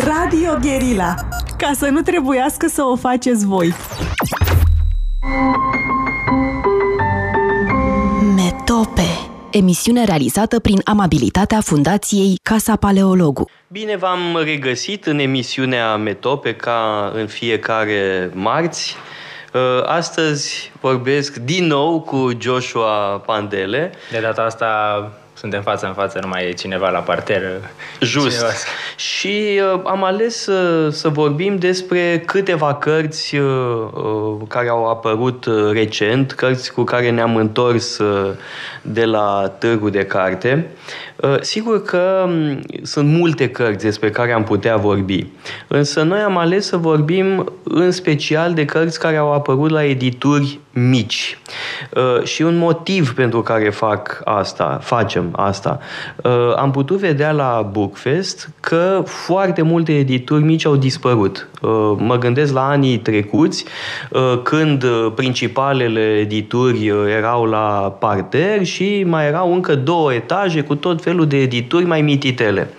Radio Guerilla. Ca să nu trebuiască să o faceți voi. Metope Emisiune realizată prin amabilitatea Fundației Casa Paleologu. Bine v-am regăsit în emisiunea Metope ca în fiecare marți. Uh, astăzi vorbesc din nou cu Joshua Pandele. De data asta suntem față în față, nu mai e cineva la parter. Just. Cineva. Și uh, am ales uh, să vorbim despre câteva cărți uh, uh, care au apărut uh, recent, cărți cu care ne-am întors uh, de la târgul de carte. Uh, sigur că um, sunt multe cărți despre care am putea vorbi, însă noi am ales să vorbim în special de cărți care au apărut la edituri mici. Uh, și un motiv pentru care fac asta, facem asta. Uh, am putut vedea la Bookfest că foarte multe edituri mici au dispărut. Uh, mă gândesc la anii trecuți, când principalele edituri erau la parter și mai erau încă două etaje cu tot felul de edituri mai mititele.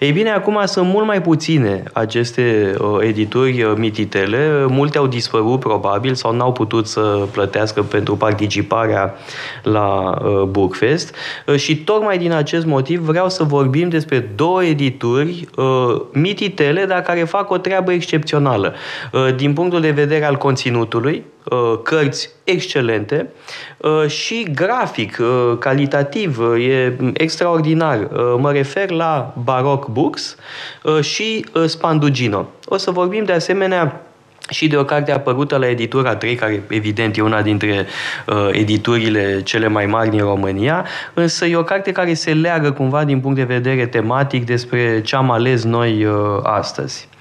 Ei bine, acum sunt mult mai puține aceste edituri mititele, multe au dispărut probabil sau n-au putut să plătească pentru participarea la uh, Bookfest uh, și tocmai din acest motiv vreau să vorbim despre două edituri uh, mititele, dar care fac o treabă excepțională. Uh, din punctul de vedere al conținutului, uh, cărți excelente uh, și grafic, uh, calitativ, uh, e extraordinar. Uh, mă refer la Baroque Books uh, și uh, Spandugino. O să vorbim de asemenea și de o carte apărută la Editura 3, care evident e una dintre uh, editurile cele mai mari din România, însă e o carte care se leagă cumva din punct de vedere tematic despre ce am ales noi uh, astăzi. Uh,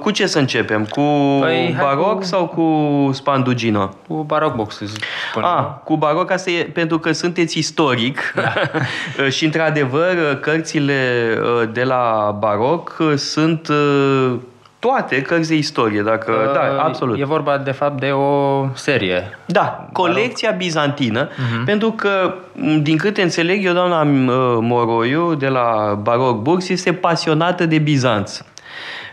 cu ce să începem? Cu păi, baroc cu... sau cu spandugino? Cu baroc box, spune. Ah, cu baroc, asta e pentru că sunteți istoric da. și într-adevăr cărțile uh, de la baroc sunt uh, toate cărți de istorie, dacă... Uh, da, absolut. E vorba, de fapt, de o serie. Da, colecția bizantină, uh-huh. pentru că, din câte înțeleg eu, doamna uh, Moroiu, de la Baroc Books, este pasionată de Bizanț.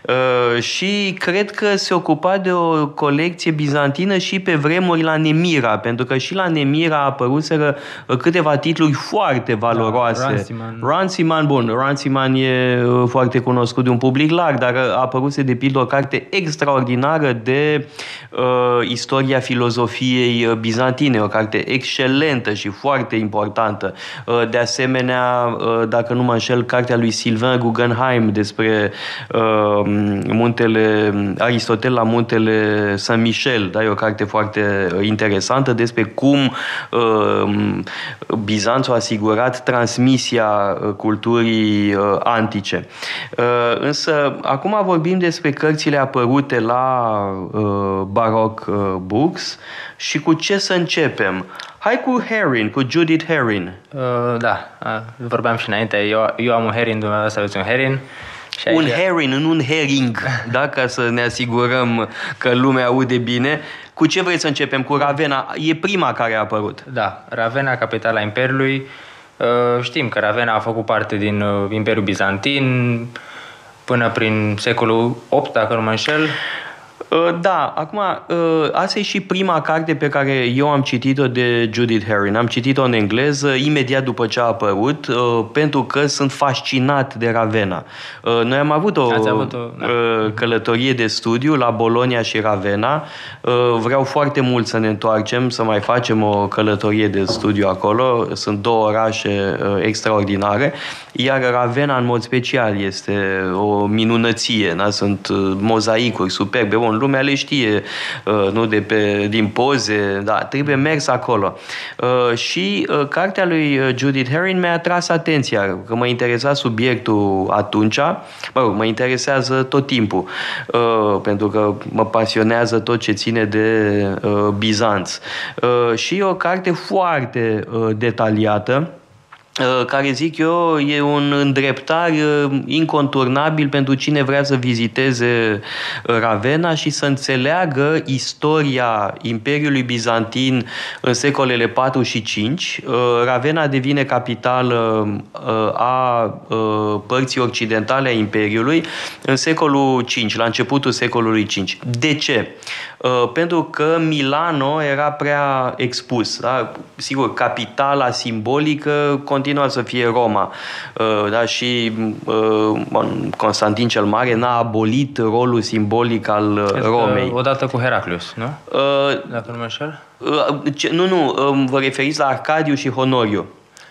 Uh, și cred că se ocupa de o colecție bizantină și pe vremuri la Nemira, pentru că și la Nemira apăruseră uh, câteva titluri foarte valoroase. Da, Ranciman. Ranciman, bun, Ranciman e uh, foarte cunoscut de un public larg, dar a apăruse de pildă o carte extraordinară de uh, istoria filozofiei bizantine, o carte excelentă și foarte importantă. Uh, de asemenea, uh, dacă nu mă înșel, cartea lui Sylvain Guggenheim despre uh, muntele Aristotel la muntele Saint-Michel, da? e o carte foarte uh, interesantă despre cum uh, Bizanțul a asigurat transmisia uh, culturii uh, antice. Uh, însă, acum vorbim despre cărțile apărute la uh, Baroque uh, Books și cu ce să începem? Hai cu Herring, cu Judith Herring. Uh, da, uh, vorbeam și înainte. Eu, eu am un Herring, dumneavoastră aveți un Herring. Și un herring, nu un herring, da? ca să ne asigurăm că lumea aude bine. Cu ce vrei să începem? Cu Ravenna. E prima care a apărut. Da, Ravenna, capitala Imperiului. Uh, știm că Ravenna a făcut parte din uh, Imperiul Bizantin până prin secolul 8, dacă nu mă înșel. Uh, da, acum, uh, asta e și prima carte pe care eu am citit-o de Judith Herring. Am citit-o în engleză imediat după ce a apărut, uh, pentru că sunt fascinat de Ravenna. Noi am avut o, avut o da. călătorie de studiu la Bolonia și Ravenna. Vreau foarte mult să ne întoarcem, să mai facem o călătorie de studiu acolo. Sunt două orașe extraordinare, iar Ravenna în mod special este o minunăție. Da? Sunt mozaicuri superbe. Bun, lumea le știe, uh, nu de pe, din poze, da, trebuie mers acolo. Uh, și uh, cartea lui Judith Herring mi-a atras atenția, că mă interesa subiectul atunci, mă rog, mă interesează tot timpul, pentru că mă pasionează tot ce ține de Bizanț. Și e o carte foarte detaliată, Uh, care zic eu e un îndreptar uh, inconturnabil pentru cine vrea să viziteze uh, Ravenna și să înțeleagă istoria Imperiului Bizantin în secolele 4 și 5. Ravenna devine capitală a părții occidentale a Imperiului în secolul 5, la începutul secolului 5. De ce? Pentru că Milano era prea expus. Da? Sigur, capitala simbolică continua să fie Roma. Uh, da? Și uh, Constantin cel Mare n-a abolit rolul simbolic al uh, Cred Romei. Odată cu Heraclius, nu? Dacă nu mă înșel? Nu, nu, vă referiți la Arcadiu și Honoriu.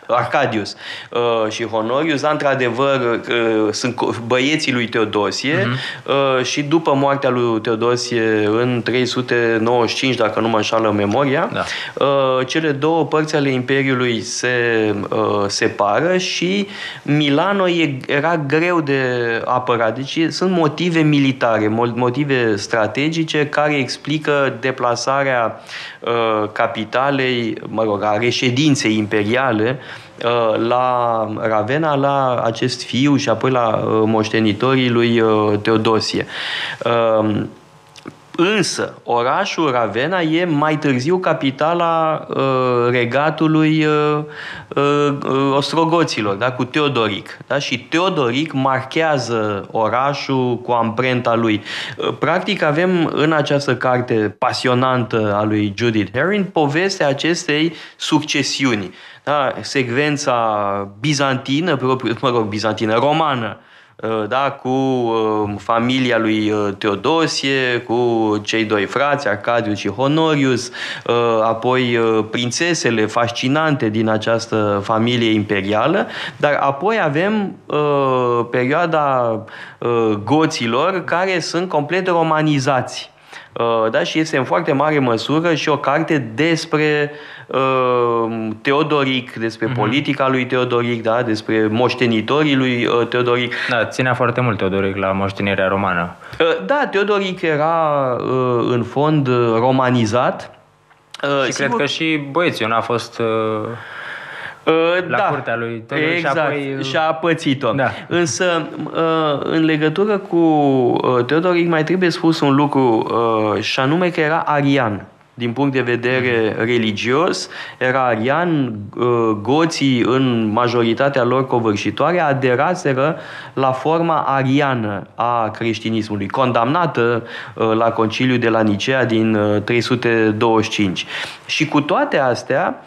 Arcadius uh, și Honorius, da, într-adevăr, uh, sunt băieții lui Teodosie uh-huh. uh, și după moartea lui Teodosie în 395, dacă nu mă înșală memoria, da. uh, cele două părți ale Imperiului se uh, separă și Milano e, era greu de apărat. Deci sunt motive militare, motive strategice care explică deplasarea uh, capitalei, mă rog, a reședinței imperiale Uh, la Ravenna, la acest fiu și apoi la uh, moștenitorii lui uh, Teodosie. Um, însă, orașul Ravenna e mai târziu capitala uh, regatului uh, uh, ostrogoților, da? cu Teodoric. Da? Și Teodoric marchează orașul cu amprenta lui. Uh, practic avem în această carte pasionantă a lui Judith Herring povestea acestei succesiuni da, secvența bizantină, propriu, mă rog, bizantină, romană, uh, da, cu uh, familia lui uh, Teodosie, cu cei doi frați, Arcadiu și Honorius, apoi prințesele fascinante din această familie imperială, dar apoi avem perioada goților care sunt complet romanizați. Da? Și este în foarte mare măsură și o carte despre uh, Uh, Teodoric, despre uh-huh. politica lui Teodoric, da, despre moștenitorii lui uh, Teodoric. Da, ținea foarte mult Teodoric la moștenirea romană. Uh, da, Teodoric era în fond romanizat. Și sigur... cred că și Boețiu n-a fost... La da, curtea lui Teodoric exact, și apoi... și-a pățit-o. Da. Însă, în legătură cu Teodoric mai trebuie spus un lucru și anume că era arian din punct de vedere religios, era arian, uh, goții în majoritatea lor covârșitoare aderaseră la forma ariană a creștinismului, condamnată uh, la conciliul de la Nicea din 325. Uh, Și cu toate astea,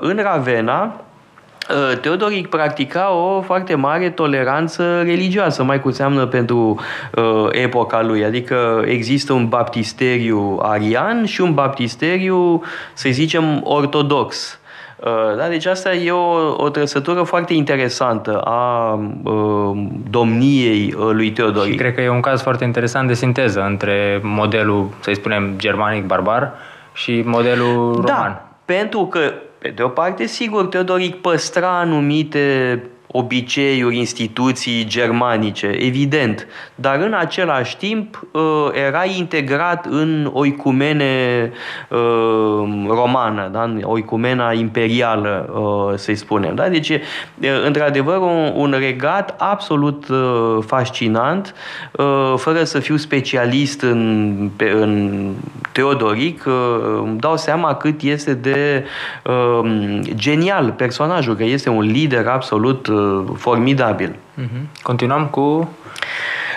în Ravenna, Uh, Teodoric practica o foarte mare toleranță religioasă, mai cu seamnă pentru uh, epoca lui. Adică există un baptisteriu arian și un baptisteriu, să zicem, ortodox. Uh, da? Deci asta e o, o trăsătură foarte interesantă a uh, domniei uh, lui Teodoric. Și cred că e un caz foarte interesant de sinteză între modelul, să-i spunem, germanic barbar și modelul da, roman. pentru că pe de o parte, sigur, Teodoric păstra anumite obiceiuri, instituții germanice, evident, dar în același timp uh, era integrat în o icumene uh, romană, da? o icumena imperială, uh, să-i spunem. Da? Deci, într-adevăr, un, un regat absolut fascinant, fără să fiu specialist în, în Teodoric, îmi dau seama cât este de genial personajul, că este un lider absolut formidabil. Uh-huh. Continuăm cu...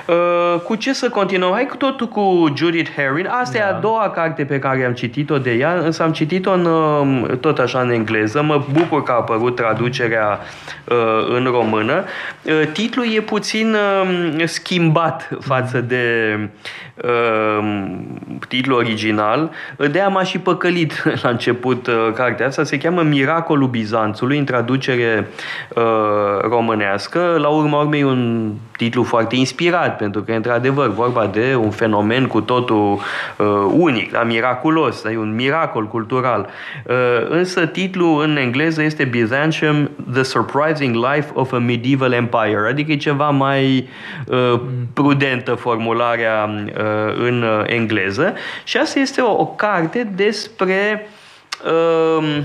Uh, cu ce să continuăm? Hai cu totul cu Judith Herring. Asta da. e a da. doua carte pe care am citit-o de ea, însă am citit-o în, um, tot așa în engleză. Mă bucur că a apărut traducerea uh, în română. Uh, titlul e puțin uh, schimbat față de uh, titlul original. De-aia m-a și păcălit la început uh, cartea asta. Se cheamă Miracolul Bizanțului, în traducere uh, românească. La urma urmei un titlu foarte inspirat, pentru că, într-adevăr, vorba de un fenomen cu totul uh, unic, da? miraculos, da? e un miracol cultural. Uh, însă titlul în engleză este Byzantium, The Surprising Life of a Medieval Empire, adică e ceva mai uh, prudentă formularea uh, în engleză. Și asta este o, o carte despre uh,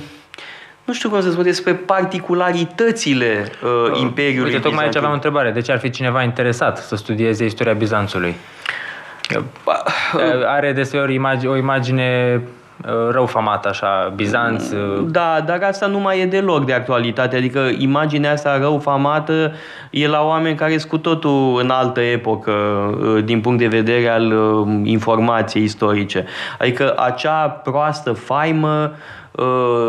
nu știu cum să spun, despre particularitățile uh, Imperiului Uite, tocmai aici Bizantin. aveam o întrebare. De ce ar fi cineva interesat să studieze istoria Bizanțului? Are deseori imagi- o imagine uh, rău famată, așa, Bizanț... uh, Da, dar asta nu mai e deloc de actualitate. Adică imaginea asta rău famată e la oameni care sunt cu totul în altă epocă uh, din punct de vedere al uh, informației istorice. Adică acea proastă faimă uh,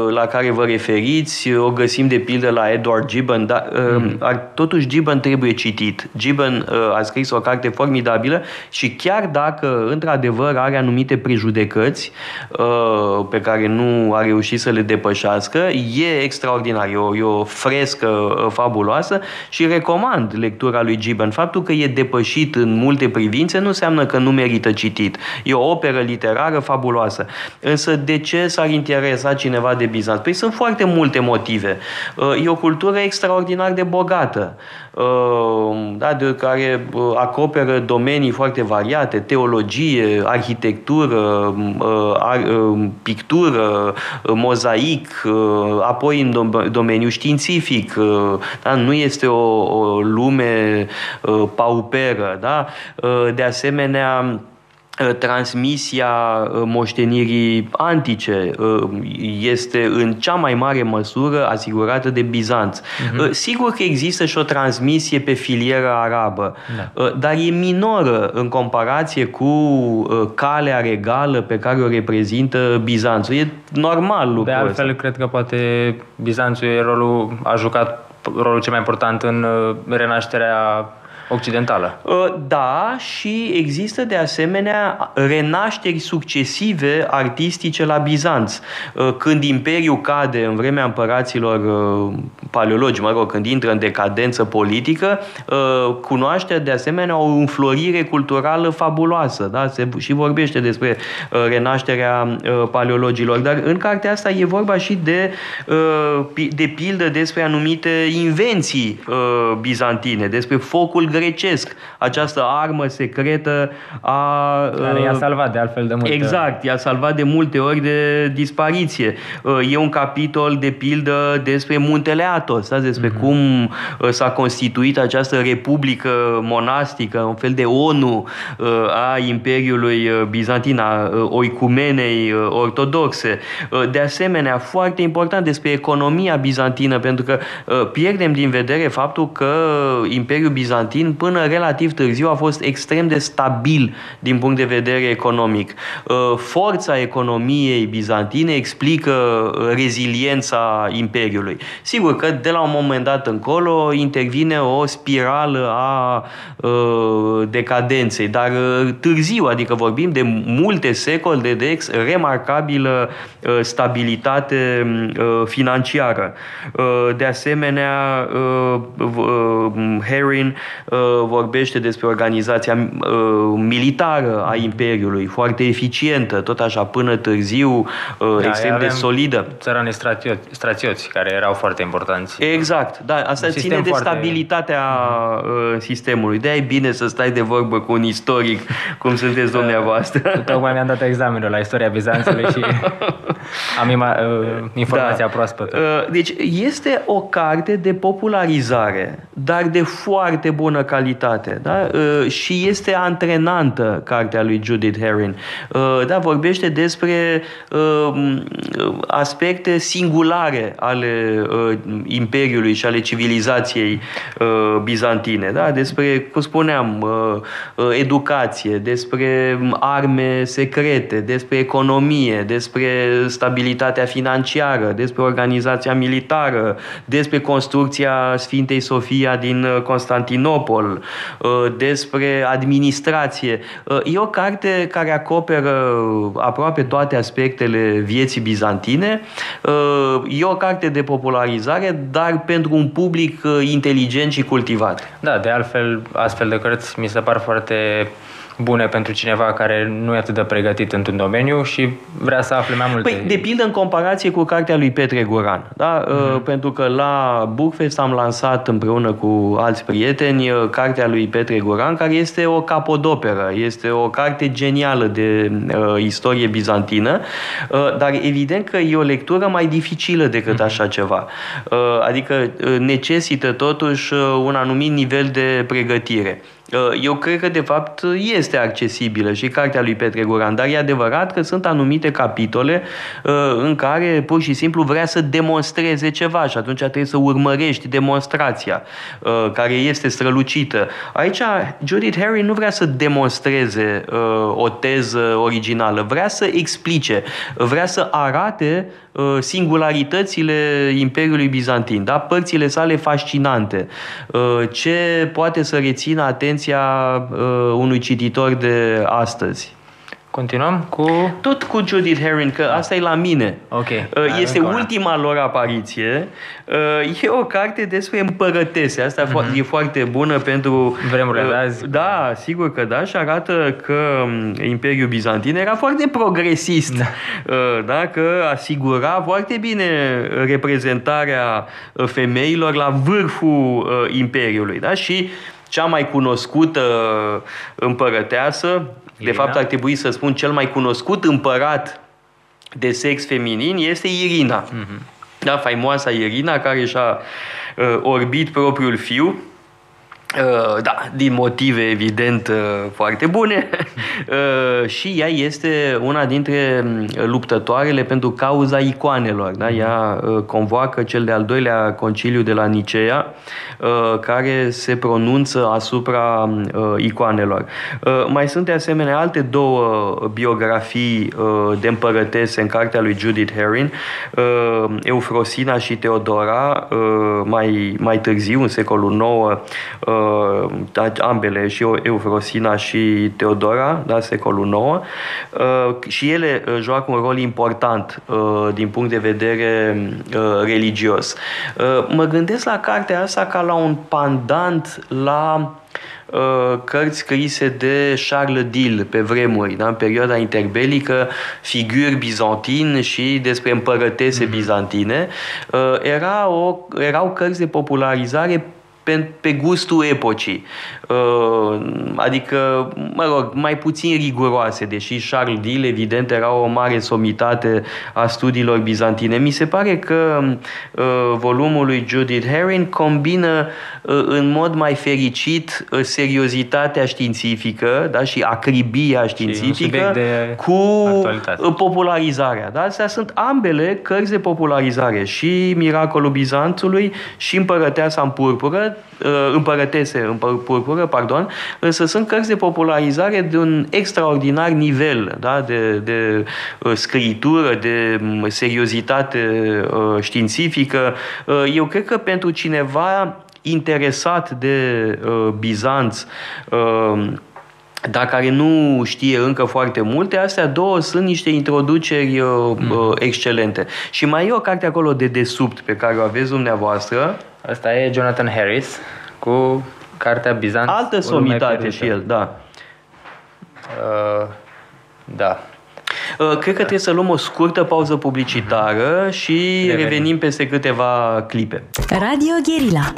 la care vă referiți, o găsim de pildă la Edward Gibbon, dar mm. ar, totuși Gibbon trebuie citit. Gibbon uh, a scris o carte formidabilă și chiar dacă într-adevăr are anumite prejudecăți uh, pe care nu a reușit să le depășească, e extraordinar, e o, e o frescă uh, fabuloasă și recomand lectura lui Gibbon. Faptul că e depășit în multe privințe nu înseamnă că nu merită citit. E o operă literară fabuloasă. Însă de ce s-ar interesa cineva de Bizanț? Păi sunt foarte multe motive. Uh, E o cultură extraordinar de bogată, uh, da, de care uh, acoperă domenii foarte variate, teologie, arhitectură, uh, ar- uh, pictură, uh, mozaic, uh, apoi în dom- domeniul științific. uh, Da, nu este o, o lume uh, pauperă. Da? Uh, De asemenea, transmisia uh, moștenirii antice uh, este în cea mai mare măsură asigurată de Bizanț. Uh-huh. Sigur că există și o transmisie pe filieră arabă, da. dar e minoră în comparație cu uh, calea regală pe care o reprezintă Bizanțul. E normal lucrul De altfel, ăsta. cred că poate Bizanțul e rolul, a jucat rolul cel mai important în uh, renașterea occidentală. Uh, Da, și există de asemenea renașteri succesive artistice la Bizanț. Uh, Când Imperiul cade în vremea împăraților uh, paleologi, mă rog, când intră în decadență politică, uh, cunoaște de asemenea o înflorire culturală fabuloasă. Da? Se și vorbește despre uh, renașterea uh, paleologilor, dar în cartea asta e vorba și de, uh, pi- de pildă despre anumite invenții uh, bizantine, despre focul grecesc, această armă secretă a... Care i-a salvat de altfel de multe Exact, i-a salvat de multe ori de dispariție. Uh, E un capitol de pildă despre muntele Athos, da? despre mm-hmm. cum uh, s-a constituit această republică monastică, un fel de ONU uh, a Imperiului uh, Bizantin, a uh, oicumenei uh, ortodoxe. Uh, De asemenea, foarte important despre economia bizantină, pentru că uh, pierdem din vedere faptul că Imperiul Bizantin până relativ târziu a fost extrem de stabil din punct de vedere economic. Uh, Forța economiei bizantine explică uh, reziliența Imperiului. Sigur că de la un moment dat încolo intervine o spirală a uh, decadenței, dar uh, târziu, adică vorbim de multe secole de, de ex remarcabilă uh, stabilitate uh, financiară. Uh, De asemenea, uh, v- uh, Herin uh, vorbește despre organizația uh, militară a Imperiului, foarte eficientă, tot așa până târziu, uh, Da, extrem de avem solidă. Țăranii strațioți, strațioți, care erau foarte importanți. Exact, da, asta Un ține sistem de foarte- stabilitatea uh, sistemului. De-aia e bine să stai de vorbă cu un istoric, cum sunteți dumneavoastră. Tocmai mi-am dat examenul la istoria Bizanțului și am ima- uh, informația proaspătă. Uh, Deci este o carte de popularizare, dar de foarte bună calitate. Da? Uh, Și este antrenantă cartea lui Judith Herring. Uh, Da, vorbește despre uh, aspecte singulare ale uh, Imperiului și ale civilizației uh, bizantine. Da? Despre, cum spuneam, uh, uh, educație, despre arme secrete, despre economie, despre stabilitatea financiară, despre organizația militară, despre construcția Sfintei Sofia din uh, Constantinopol, uh, despre administrație. Uh, E o carte care acoperă aproape toate aspectele vieții bizantine. Uh, E o carte de popularizare, dar pentru un public uh, inteligent și cultivat. Da, de altfel, astfel de cărți mi se par foarte bune pentru cineva care nu e atât de pregătit într-un domeniu și vrea să afle mai multe. Păi, de pildă, în comparație cu cartea lui Petre Guran, da? Mm-hmm. Uh, pentru că la Bookfest am lansat împreună cu alți prieteni cartea lui Petre Goran, care este o capodoperă, este o carte genială de uh, istorie bizantină, uh, dar evident că e o lectură mai dificilă decât mhm. așa ceva. Uh, adică necesită totuși un anumit nivel de pregătire. Uh, eu cred că, de fapt, este accesibilă și cartea lui Petre Goran, dar e adevărat că sunt anumite capitole uh, în care pur și simplu vrea să demonstreze ceva și atunci trebuie să urmărești demonstrația uh, care este strălucită. Aici Judith Harry nu vrea să demonstreze o teză originală, vrea să explice, vrea să arate Uh, singularitățile Imperiului Bizantin, da? părțile sale fascinante, uh, ce poate să rețină atenția uh, unui cititor de astăzi. Continuăm cu... Tot cu Judith Herring, că asta e la mine. Ok. Uh, este ultima lor apariție. Uh, e o carte despre împărătese. Asta mm-hmm. e foarte bună pentru... Vremurile de azi. Da, sigur că da. Și arată că um, Imperiul Bizantin era foarte progresist. Da. da? Că asigura foarte bine reprezentarea femeilor la vârful Imperiului. Da? Și cea mai cunoscută împărăteasă, Irina. De fapt, ar trebui să spun cel mai cunoscut împărat de sex feminin este Irina. Mm-hmm. Da, faimoasa Irina care și-a uh, orbit propriul fiu Uh, da, din motive evident uh, foarte bune uh, și ea este una dintre mm, luptătoarele pentru cauza icoanelor. Da? Ea convoacă cel de-al doilea conciliu de la Nicea care se pronunță asupra icoanelor. Mai sunt de asemenea alte două biografii de împărătese în cartea lui Judith Herring, Eufrosina și Teodora, mai, mai târziu, în secolul IX, uh, ambele, și Eufrosina și Teodora, da, secolul IX, uh, și ele uh, joacă un rol important uh, din punct de vedere uh, religios. Uh, mă gândesc la cartea asta ca la un pandant la uh, cărți scrise de Charles Dille pe vremuri, da? în perioada interbelică, figuri bizantine și despre împărătese mm-hmm. bizantine. Era o, erau cărți de popularizare pe, pe gustul epocii. Uh, adică, mă rog, mai puțin riguroase, deși Charles Dille, evident, era o mare somitate a studiilor bizantine. Mi se pare că uh, volumul lui Judith Herring combină uh, în mod mai fericit seriozitatea științifică da, și acribia științifică și cu actualitate. popularizarea. Da? Astea sunt ambele cărți de popularizare. Și Miracolul Bizantului și Împărăteasa în purpură, împărătese în purpură, literatură, pardon, însă sunt cărți de popularizare de un extraordinar nivel da? de, de uh, scritură, de um, seriozitate uh, științifică. Uh, eu cred că pentru cineva interesat de uh, Bizanț, uh, dar care nu știe încă foarte multe, astea două sunt niște introduceri uh, mm. excelente. Și mai e o carte acolo de desubt pe care o aveți dumneavoastră. Asta e Jonathan Harris cu Cartea Bizanț. Altă somitate și el, da. Uh, da. Uh, cred că trebuie să luăm o scurtă pauză publicitară și revenim, revenim peste câteva clipe. Radio Guerilla.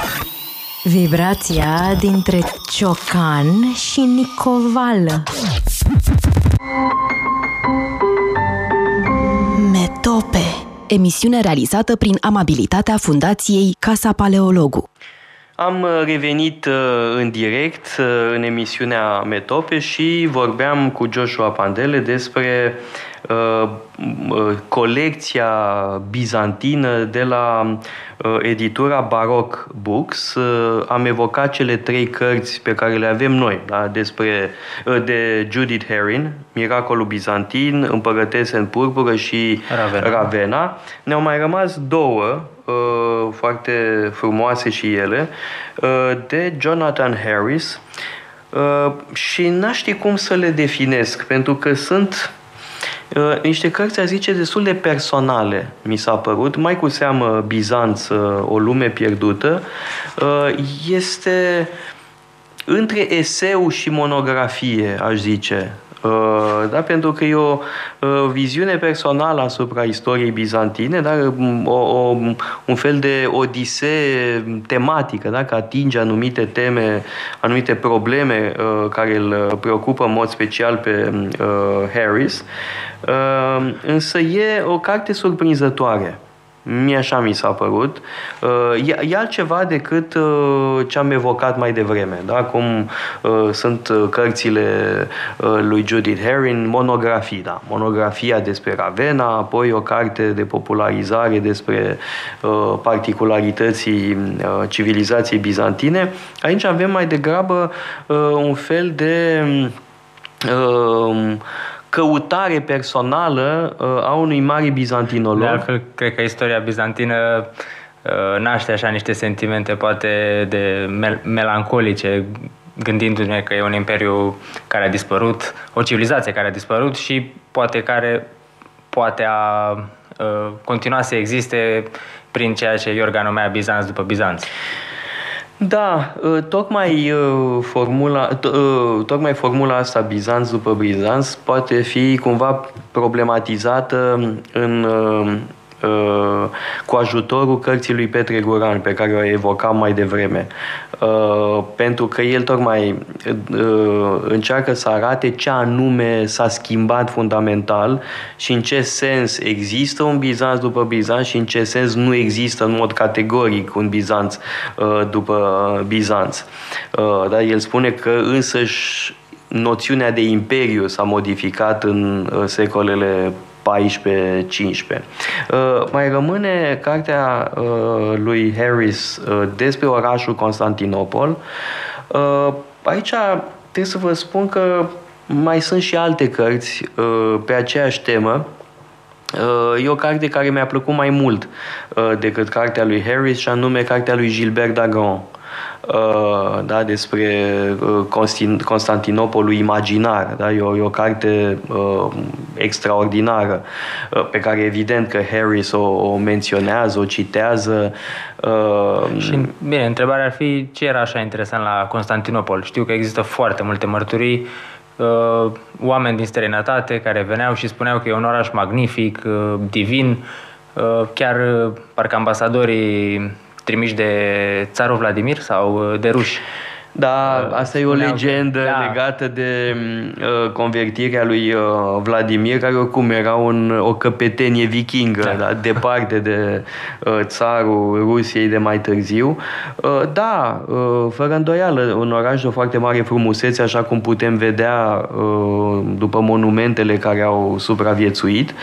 Vibrația dintre Ciocan și Nicovală. Metope. Emisiune realizată prin amabilitatea Fundației Casa Paleologu. Am uh, revenit uh, în direct uh, în emisiunea Metope și vorbeam cu Joshua Pandele despre colecția bizantină de la editura Baroque Books. Am evocat cele trei cărți pe care le avem noi, da? despre de Judith Herring, Miracolul Bizantin, Împărătese în purpură și Ravena. Ravena. Ne-au mai rămas două uh, foarte frumoase și ele, uh, de Jonathan Harris uh, și n-aș ști cum să le definesc, pentru că sunt uh, niște cărți, a zice, destul de personale, mi s-a părut, mai cu seamă Bizanț, uh, o lume pierdută, uh, este între eseu și monografie, aș zice. Da? Pentru că e o viziune personală asupra istoriei bizantine, dar o, o, un fel de odisee tematică, da? că atinge anumite teme, anumite probleme care îl preocupă în mod special pe Harris. Însă e o carte surprinzătoare. Mie așa mi s-a părut. Uh, e, e altceva decât uh, ce am evocat mai devreme, da? cum uh, sunt cărțile lui Judith Herring, monografii, da? monografia despre Ravenna, apoi o carte de popularizare despre particularității civilizației bizantine. Aici avem mai degrabă un fel de căutare personală uh, a unui mare bizantinolog. De altfel, cred că istoria bizantină uh, naște așa niște sentimente poate de mel- melancolice, gândindu-ne că e un imperiu care a dispărut, o civilizație care a dispărut și poate care poate a uh, continua să existe prin ceea ce Iorga numea Bizanț după Bizanț. Da, ă, tocmai ă, formula, ă, tocmai formula asta Bizanț după Bizanț poate fi cumva problematizată în Uh, cu ajutorul cărții lui Petre Guran, pe care o evocam mai devreme. Uh, pentru că el tocmai uh, încearcă să arate ce anume s-a schimbat fundamental și în ce sens există un Bizanț după Bizanț și în ce sens nu există în mod categoric un Bizanț după Bizanț. Dar el spune că însăși noțiunea de imperiu s-a modificat în secolele 14-15. Uh, mai rămâne cartea uh, lui Harris uh, despre orașul Constantinopol. Aici trebuie să vă spun că mai sunt și alte cărți pe aceeași temă. E o carte care mi-a plăcut mai mult decât cartea lui Harris și anume cartea lui Gilbert Dagon. Uh, da, despre uh, Constantinopolul imaginar. Da? E, o, e o carte uh, extraordinară uh, pe care evident că Harris o, o menționează, o citează. Uh, și, bine, întrebarea ar fi ce era așa interesant la Constantinopol. Știu că există foarte multe mărturii uh, oameni din străinătate care veneau și spuneau că e un oraș magnific, uh, divin, uh, chiar uh, parcă ambasadorii trimiși de țarul Vladimir sau uh, de ruși. Da, asta e o legendă da. legată de uh, convertirea lui uh, Vladimir, care oricum era un, o căpetenie vikingă, da. Da, departe de uh, țarul Rusiei de mai târziu. Uh, da, uh, fără îndoială, un oraș de foarte mare frumusețe, așa cum putem vedea uh, după monumentele care au supraviețuit.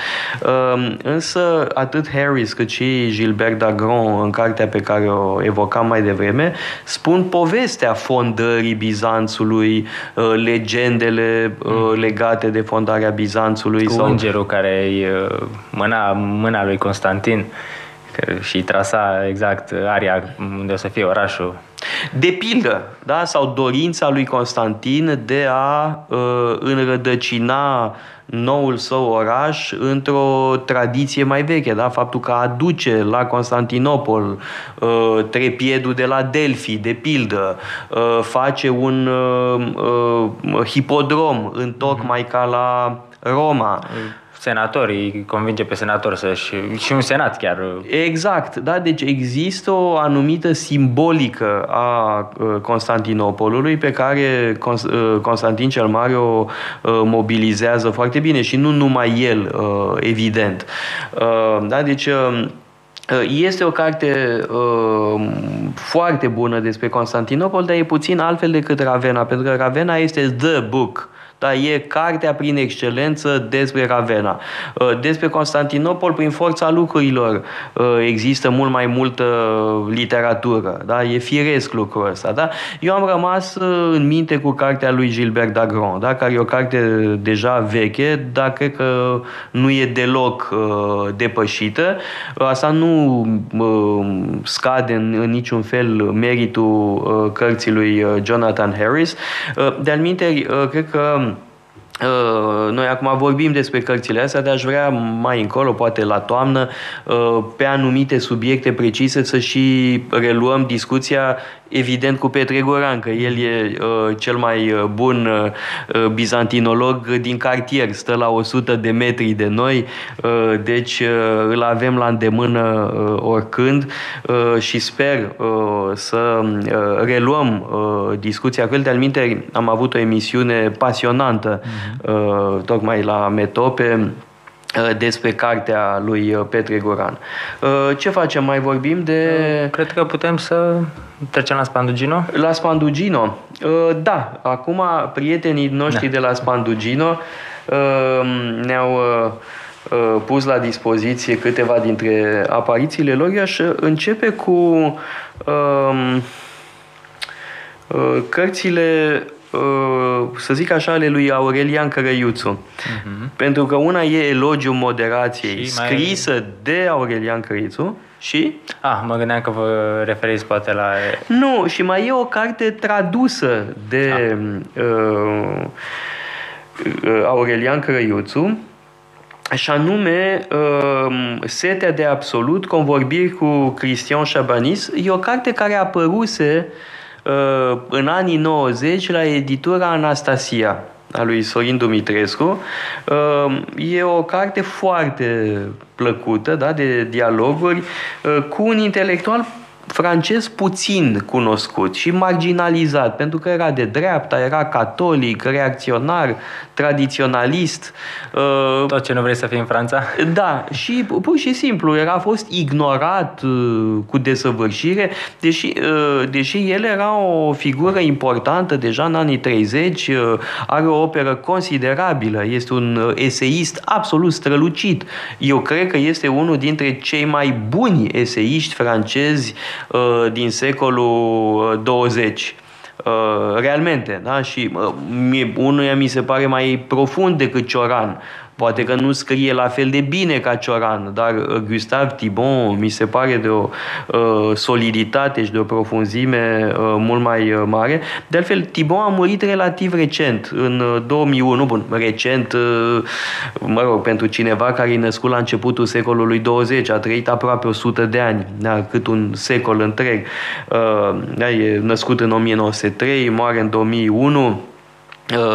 Uh, însă, atât Harris cât și Gilbert Dagron, în cartea pe care o evocam mai devreme, spun povestea fond fondării Bizanțului, uh, legendele uh, mm. legate de fondarea Bizanțului. Cu sau... îngerul care e uh, mâna, mâna lui Constantin și trasa exact aria unde o să fie orașul. De pildă, da? sau dorința lui Constantin de a uh, înrădăcina noul său oraș într-o tradiție mai veche, da? faptul că aduce la Constantinopol uh, trepiedul de la Delphi, de pildă, uh, face un uh, uh, hipodrom în tocmai ca la Roma senatorii, convinge pe senator să-și... și un senat chiar. Exact, da, deci există o anumită simbolică a uh, Constantinopolului pe care uh, Constantin cel Mare o uh, mobilizează foarte bine și nu numai el, evident. Da, deci este o carte uh, foarte bună despre Constantinopol, dar e puțin altfel decât Ravenna, pentru că Ravenna este the book da, e cartea prin excelență despre Ravenna. Uh, despre Constantinopol, prin forța lucrurilor, uh, există mult mai multă literatură. Da? E firesc lucrul ăsta. Da? Eu am rămas uh, în minte cu cartea lui Gilbert Dagron, da? care e o carte deja veche, dar cred că nu e deloc depășită. Asta nu scade în, în niciun fel meritul cărții lui Jonathan Harris. De-al cred că Uh, noi acum vorbim despre cărțile astea, dar aș vrea mai încolo, poate la toamnă, uh, pe anumite subiecte precise să și reluăm discuția evident cu Petre Goran, că el e uh, cel mai uh, bun uh, bizantinolog din cartier, stă la 100 de metri de noi, uh, deci uh, îl avem la îndemână uh, oricând uh, și sper uh, să uh, reluăm uh, discuția cu el. De-al minte, am avut o emisiune pasionantă uh-huh. uh, tocmai la Metope, uh, despre cartea lui uh, Petre Goran. Uh, Ce facem? Mai vorbim de... Cred că putem să trecem la Spandugino. La Spandugino. Uh, Da, acum prietenii noștri Da. de la Spandugino uh, ne-au uh, uh, pus la dispoziție câteva dintre aparițiile lor. Eu aș începe cu um, uh, cărțile uh, să zic așa, ale lui Aurelian Cărăiuțu. Pentru că una e Elogiul Moderației, Și mai- scrisă de Aurelian Cărăiuțu și Ah, mă gândeam că vă referiți poate la... nu, și mai e o carte tradusă de uh, uh, Aurelian Crăiuțu, și anume uh, Setea de Absolut, convorbiri cu Cristian Chabanis. E o carte care a apăruse uh, în anii 90 la editura Anastasia a lui Sorin Dumitrescu. Uh, E o carte foarte plăcută, da, de dialoguri, uh, cu un intelectual francez puțin cunoscut și marginalizat, pentru că era de dreapta, era catolic, reacționar, tradiționalist. Uh, Tot ce nu vrei să fii în Franța? da, și pur și simplu era fost ignorat uh, cu desăvârșire, deși, uh, deși el era o figură importantă deja în anii 30, uh, are o operă considerabilă, este un uh, eseist absolut strălucit. Eu cred că este unul dintre cei mai buni eseiști francezi uh, din secolul uh, 20. Uh, realmente, da? Și uh, mie, unuia mi se pare mai profund decât Cioran. Poate că nu scrie la fel de bine ca Cioran, dar uh, Gustave Thibon mi se pare de o uh, soliditate și de o profunzime uh, mult mai uh, mare. De altfel, Thibon a murit relativ recent, în uh, 2001, bun, recent, uh, mă rog, pentru cineva care e născut la începutul secolului 20, a trăit aproape 100 de ani, da, cât un secol întreg. Uh, da, e născut în 1903, moare în 2001 uh,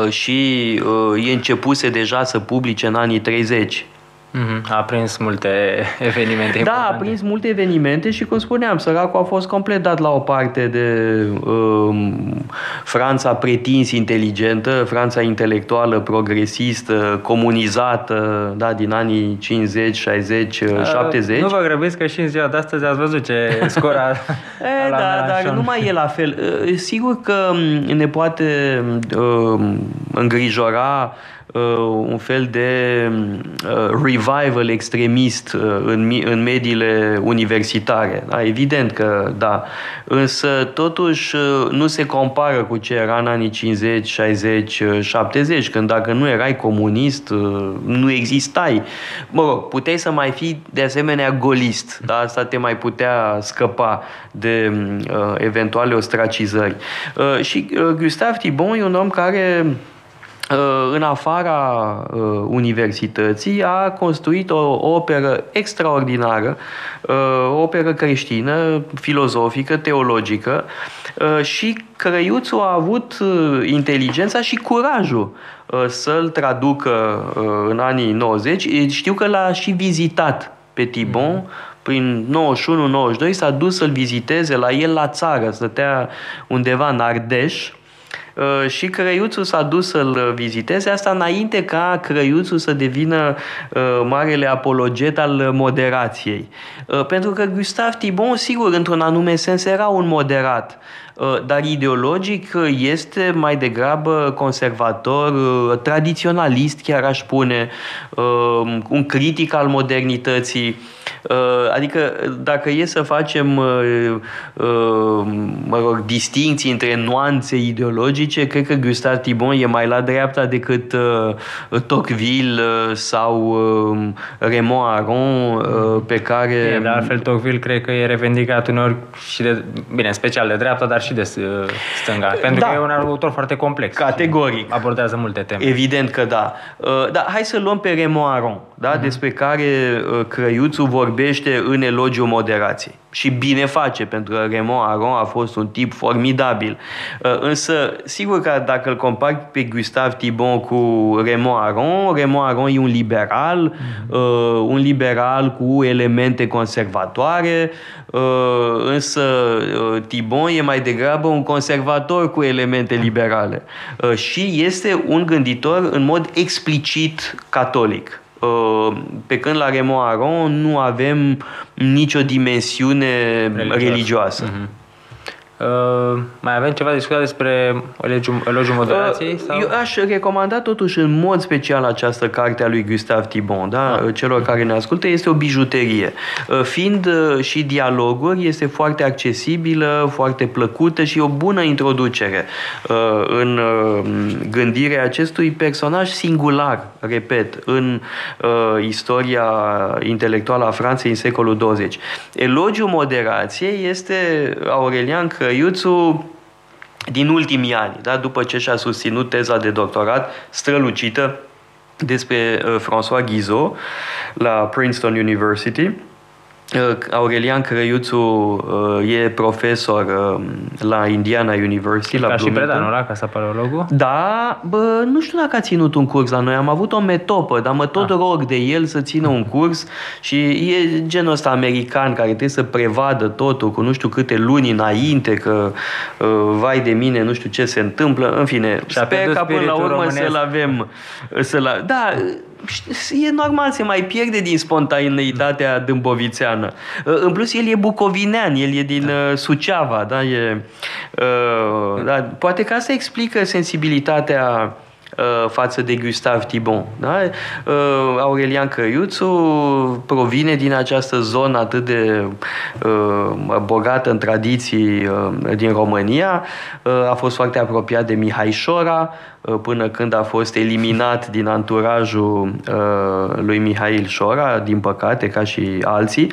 și uh, e începuse deja să publice în anii 30. Mhm, A prins multe evenimente Da, importante. a prins multe evenimente și, cum spuneam, săracul a fost complet dat la o parte de um, Franța pretins inteligentă, Franța intelectuală, progresistă, comunizată, da, din anii 50, 60, uh, 70. Nu vă grăbiți că și în ziua de astăzi ați văzut ce scor a, E, la da, dar Melanchon. nu mai e la fel. E, Sigur că m, ne poate uh, îngrijora uh, un fel de uh, revival extremist uh, în, mi- în mediile universitare. Da, evident că da. Însă, totuși, uh, nu se compară cu ce era în anii 50, 60, uh, 70, când dacă nu erai comunist, uh, nu existai. Mă rog, puteai să mai fii de asemenea golist, da? asta te mai putea scăpa de uh, eventuale ostracizări. Uh, și uh, Gustave Thibon e un om care uh, în afara uh, universității a construit o, o operă extraordinară, uh, o operă creștină, filozofică, teologică uh, și Crăiuțu a avut uh, inteligența și curajul uh, să-l traducă uh, în anii 90. Știu că l-a și vizitat pe Thibon prin 91-92 s-a dus să-l viziteze la el la țară, stătea undeva în Ardeș. Uh, și Crăiuțul s-a dus să-l viziteze, asta înainte ca Crăiuțul să devină uh, marele apologet al moderației. Uh, pentru că Gustave Thibon, sigur, într-un anume sens era un moderat, uh, dar ideologic uh, este mai degrabă conservator, uh, tradiționalist, chiar aș spune, uh, un critic al modernității. Uh, Adică dacă e să facem uh, uh, mă rog, distinții între nuanțe ideologice, cred că Gustave Thibon e mai la dreapta decât uh, Tocqueville uh, sau uh, Raymond Aron uh, pe care... E, de altfel, Tocqueville cred că e revendicat uneori și de, bine, în special de dreapta, dar și și de uh, stânga, pentru Da. că e un autor foarte complex. Categoric. și Abordează multe teme. Evident că da. Uh, Dar hai să luăm pe Remo Aron, da? despre care uh, Crăiuțu vorbește în elogiul moderației. Și bine face, pentru că Remo Aron a fost un tip formidabil. Uh, Însă, sigur că dacă îl compari pe Gustave Thibon cu Remo Aron, Remo Aron e un liberal, uh, un liberal cu elemente conservatoare, uh, însă uh, Thibon e mai degrabă un conservator cu elemente liberale Uh, și este un gânditor în mod explicit catolic. Uh, Pe când la Remo Aron nu avem nicio dimensiune Religioasă. religioasă. Uh, mai avem ceva de discutat despre elogiul, elogiul moderației? Uh, Sau? Eu aș recomanda totuși în mod special această carte a lui Gustave Thibon, da? Ah. celor care ne ascultă, este o bijuterie. Uh, Fiind uh, și dialoguri, este foarte accesibilă, foarte plăcută și o bună introducere uh, în uh, gândirea acestui personaj singular, repet, în uh, istoria intelectuală a Franței în secolul 20. Elogiul moderației este Aurelian Crăiuțu din ultimii ani, da? după ce și-a susținut teza de doctorat strălucită despre uh, François Guizot la Princeton University. Uh, Aurelian Crăiuțu uh, e profesor uh, la Indiana University, la Ca și Bloomington. preda, nu, la Casa Paleologu? Da, bă, nu știu dacă a ținut un curs la noi, am avut o metopă, dar mă tot Ah. rog de el să țină un curs și e genul ăsta american care trebuie să prevadă totul cu nu știu câte luni înainte, că uh, vai de mine, nu știu ce se întâmplă, în fine, Și-a sper pierdut ca până la spiritul urmă românesc. să-l avem, să-l, da, e normal, se mai pierde din spontaneitatea dâmbovițeană. În plus, el e bucovinean, el e din da. Suceava, da? E, uh, da? Poate că asta explică sensibilitatea uh, față de Gustave Thibon. Da? Uh, Aurelian Căiuțu provine din această zonă atât de uh, bogată în tradiții uh, din România, uh, a fost foarte apropiat de Mihai Șora, uh, până când a fost eliminat din anturajul uh, lui Mihail Șora, din păcate, ca și alții.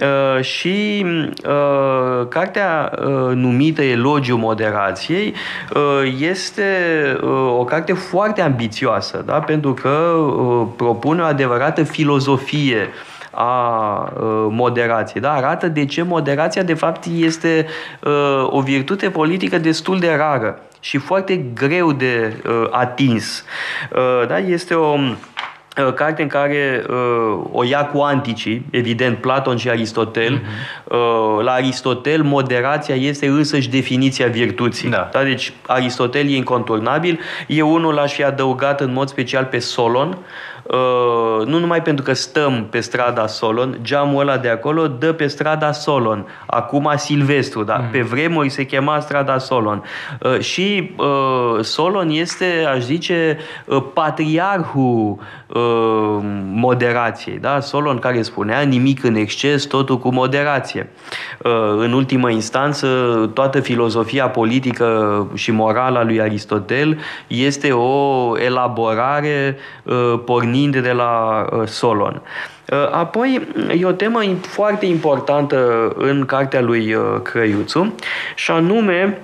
Uh, și uh, cartea uh, numită Elogiul Moderației uh, este uh, o carte foarte ambițioasă, da? pentru că uh, propune o adevărată filozofie a uh, moderației. Da? Arată de ce moderația, de fapt, este uh, o virtute politică destul de rară și foarte greu de uh, atins. Uh, da? Este o uh, carte în care uh, o ia cu anticii, evident Platon și Aristotel. Uh-huh. Uh, la Aristotel moderația este însăși definiția virtuții. Da. Da? Deci Aristotel e inconturnabil. Eu unul l-aș fi adăugat în mod special pe Solon, Uh, nu numai pentru că stăm pe strada Solon, geamul ăla de acolo dă pe strada Solon, acum Silvestru, da? Mm. pe vremuri se chema strada Solon. Uh, și uh, Solon este, aș zice, uh, patriarhul uh, moderației. Da? Solon care spunea nimic în exces, totul cu moderație. Uh, în ultimă instanță, toată filozofia politică și morală a lui Aristotel este o elaborare uh, pornind de la uh, Solon. Uh, Apoi, e o temă im- foarte importantă în cartea lui uh, Crăiuțu și anume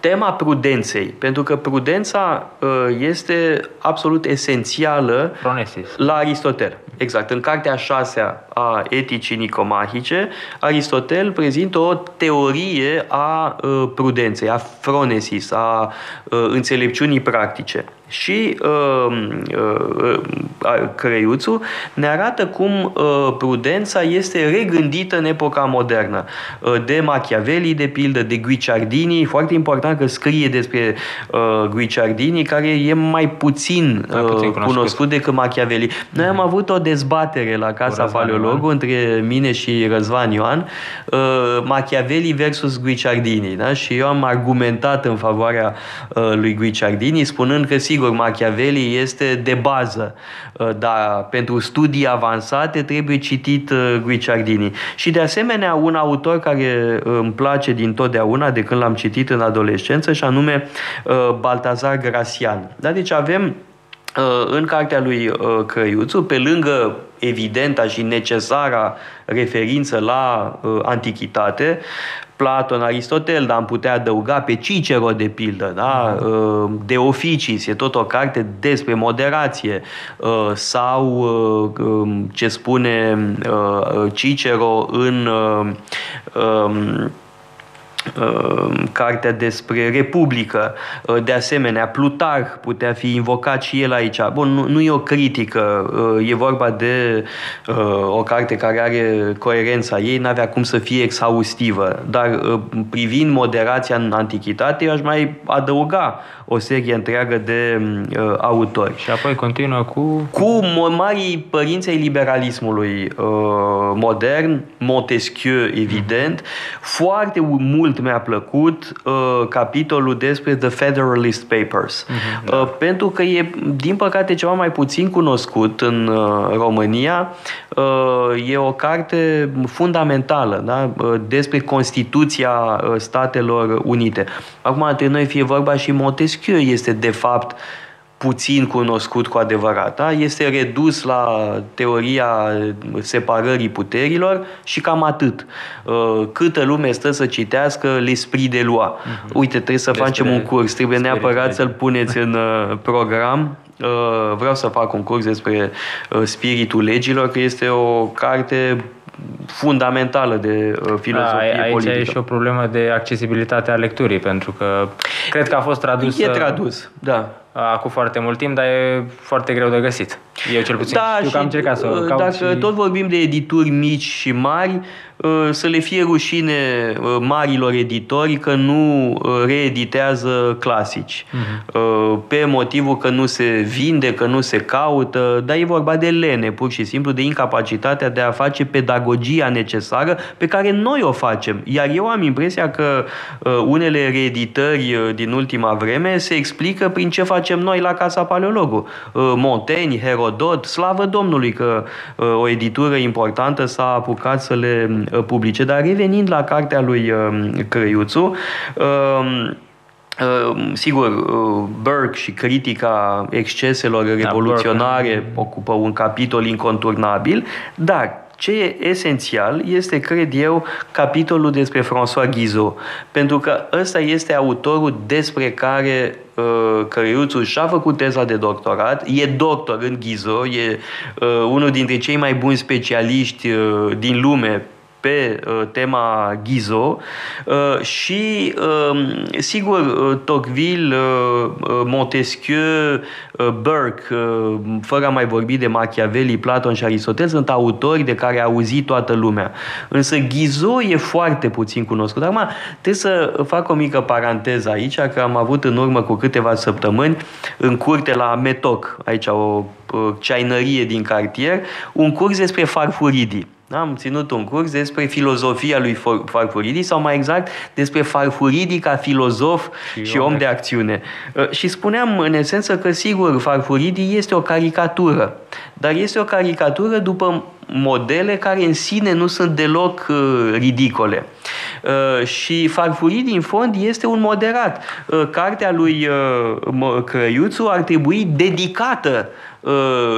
tema prudenței, pentru că prudența uh, este absolut esențială Pronesis. la Aristotel. Exact. În cartea a șasea a Eticii Nicomahice, Aristotel prezintă o teorie a uh, prudenței, a phronesis, a uh, înțelepciunii practice. Și uh, uh, uh, Crăiuțu ne arată cum uh, prudența este regândită în epoca modernă. Uh, de Machiavelli, de pildă, de Guicciardini. Foarte important că scrie despre uh, Guicciardini, care e mai puțin, Mai puțin uh, cunoscut. cunoscut decât Machiavelli. Noi am avut o dezbatere la Casa Răzvan Paleologu Ioan. între mine și Răzvan Ioan, uh, Machiavelli versus Guicciardini. Da? Și eu am argumentat în favoarea uh, lui Guicciardini, spunând că, sigur, Machiavelli este de bază, uh, dar pentru studii avansate trebuie citit uh, Guicciardini. Și, de asemenea, un autor care îmi place din totdeauna, de când l-am citit în adolescență, și anume uh, Baltazar Gracian. Da? Deci avem Uh, în cartea lui uh, Crăiuțu, pe lângă evidenta și necesara referință la uh, antichitate, Platon, Aristotel, dar am putea adăuga pe Cicero, de pildă, da? Uh, de Oficiis, e tot o carte despre moderație, uh, sau um, ce spune Cicero în um, Uh, cartea despre Republică. Uh, de asemenea, Plutarh putea fi invocat și el aici. Bun, nu, nu e o critică, uh, e vorba de o carte care are coerența ei, n-avea cum să fie exhaustivă, dar privind moderația în antichitate, eu aș mai adăuga o serie întreagă de uh, autori. Și apoi continuă cu... Cu marii părinți ai liberalismului uh, modern, Montesquieu, evident. Foarte mult mi-a plăcut uh, capitolul despre The Federalist Papers. Uh-huh, da. uh, pentru că e, din păcate, ceva mai puțin cunoscut în uh, România. Uh, e o carte fundamentală da? uh, despre Constituția uh, Statelor Unite. Acum, între noi fie vorba și Montesquieu Montesquieu este de fapt puțin cunoscut cu adevărat. Da? Este redus la teoria separării puterilor și cam atât. Uh, câtă lume stă să citească l'esprit de loi. Uh-huh. Uite, trebuie să Despre facem un curs, trebuie neapărat să-l puneți în uh, program. Uh, vreau să fac un curs despre spiritul legilor, că este o carte fundamentală de uh, filozofie da, aici politică. Aici e și o problemă de accesibilitate a lecturii, pentru că cred că a fost tradus... E tradus, da. Acum foarte mult timp, dar e foarte greu de găsit. Eu cel puțin da, știu că am încercat să uh, caut Dacă și... tot vorbim de edituri mici și mari, Uh, să le fie rușine uh, marilor editori că nu uh, reeditează clasici. Uh-huh. Pe motivul că nu se vinde, că nu se caută, dar e vorba de lene, pur și simplu, de incapacitatea de a face pedagogia necesară pe care noi o facem. Iar eu am impresia că unele reeditări din ultima vreme se explică prin ce facem noi la Casa Paleologu. Montaigne, Herodot, slavă Domnului că o editură importantă s-a apucat să le Uh, publice. Dar revenind la cartea lui um, Crăiuțu, um, um, Sigur, uh, Burke și critica exceselor da, revoluționare da, ocupă un capitol inconturnabil, dar ce e esențial este, cred eu, capitolul despre François Guizot, pentru că ăsta este autorul despre care uh, Căriuțu și-a făcut teza de doctorat, e doctor în Guizot, e uh, unul dintre cei mai buni specialiști uh, din lume pe uh, tema Ghizo uh, și, um, sigur, uh, Tocqueville, Montesquieu, Burke, fără a mai vorbi de Machiavelli, Platon și Aristotel, sunt autori de care a auzit toată lumea. Însă Ghizo e foarte puțin cunoscut. Acum, trebuie să fac o mică paranteză aici, că am avut în urmă cu câteva săptămâni în curte la Metoc, aici o ceainărie din cartier, un curs despre farfuridii. Am ținut un curs despre filozofia lui Farfuridi sau mai exact despre Farfuridi ca filozof și, și om de acțiune. Uh, și spuneam în esență că sigur Farfuridi este o caricatură, dar este o caricatură după modele care în sine nu sunt deloc uh, ridicole. Uh, și Farfuridi, în fond, este un moderat. Cartea lui Crăiuțu ar trebui dedicată Uh,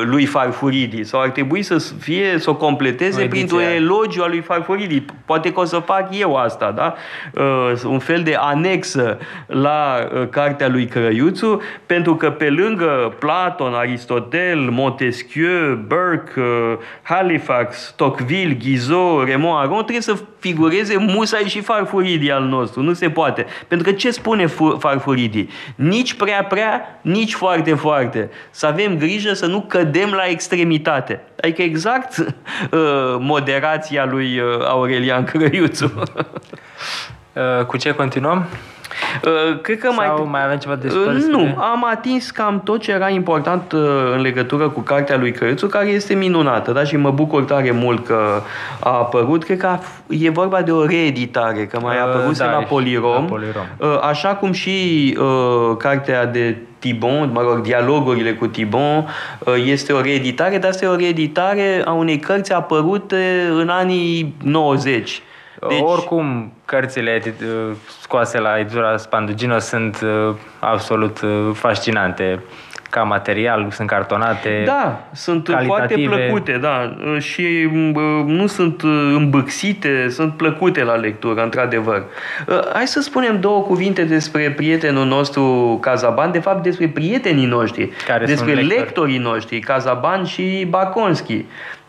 lui Farfuridi sau ar trebui să fie, să o completeze printr-un elogiu al lui Farfuridi. Poate că o să fac eu asta, da? Uh, un fel de anexă la uh, cartea lui Crăiuțu, pentru că pe lângă Platon, Aristotel, Montesquieu, Burke, Halifax, Tocqueville, Guizot, Raymond Aron, trebuie să figureze musai și Farfuridi al nostru. Nu se poate. Pentru că ce spune Farfuridi? Nici prea prea, nici foarte foarte. Să avem grijă să nu cădem la extremitate. Adică exact uh, moderația lui uh, Aurelian Crăiuțu. uh, cu ce continuăm? Uh, cred că Sau mai, mai avem ceva de uh, Nu, am atins cam tot ce era important uh, în legătură cu cartea lui Crăiuțu, care este minunată, da? Și mă bucur tare mult că a apărut. Cred că e vorba de o reeditare, că mai a apărut da, la Polirom. La Polirom. Așa cum și uh, cartea de Tibon, mă rog, dialogurile cu Tibon, este o reeditare, dar este o reeditare a unei cărți apărute în anii 90. Deci... Oricum, cărțile scoase la editura Spandugino sunt absolut fascinante ca material, sunt cartonate. Da, sunt foarte calitative. plăcute, da, și bă, nu sunt îmbâxite, sunt plăcute la lectură, într-adevăr. Hai să spunem două cuvinte despre prietenul nostru Cazaban, de fapt despre prietenii noștri, Care despre sunt lectori. lectorii noștri, Cazaban și Baconski.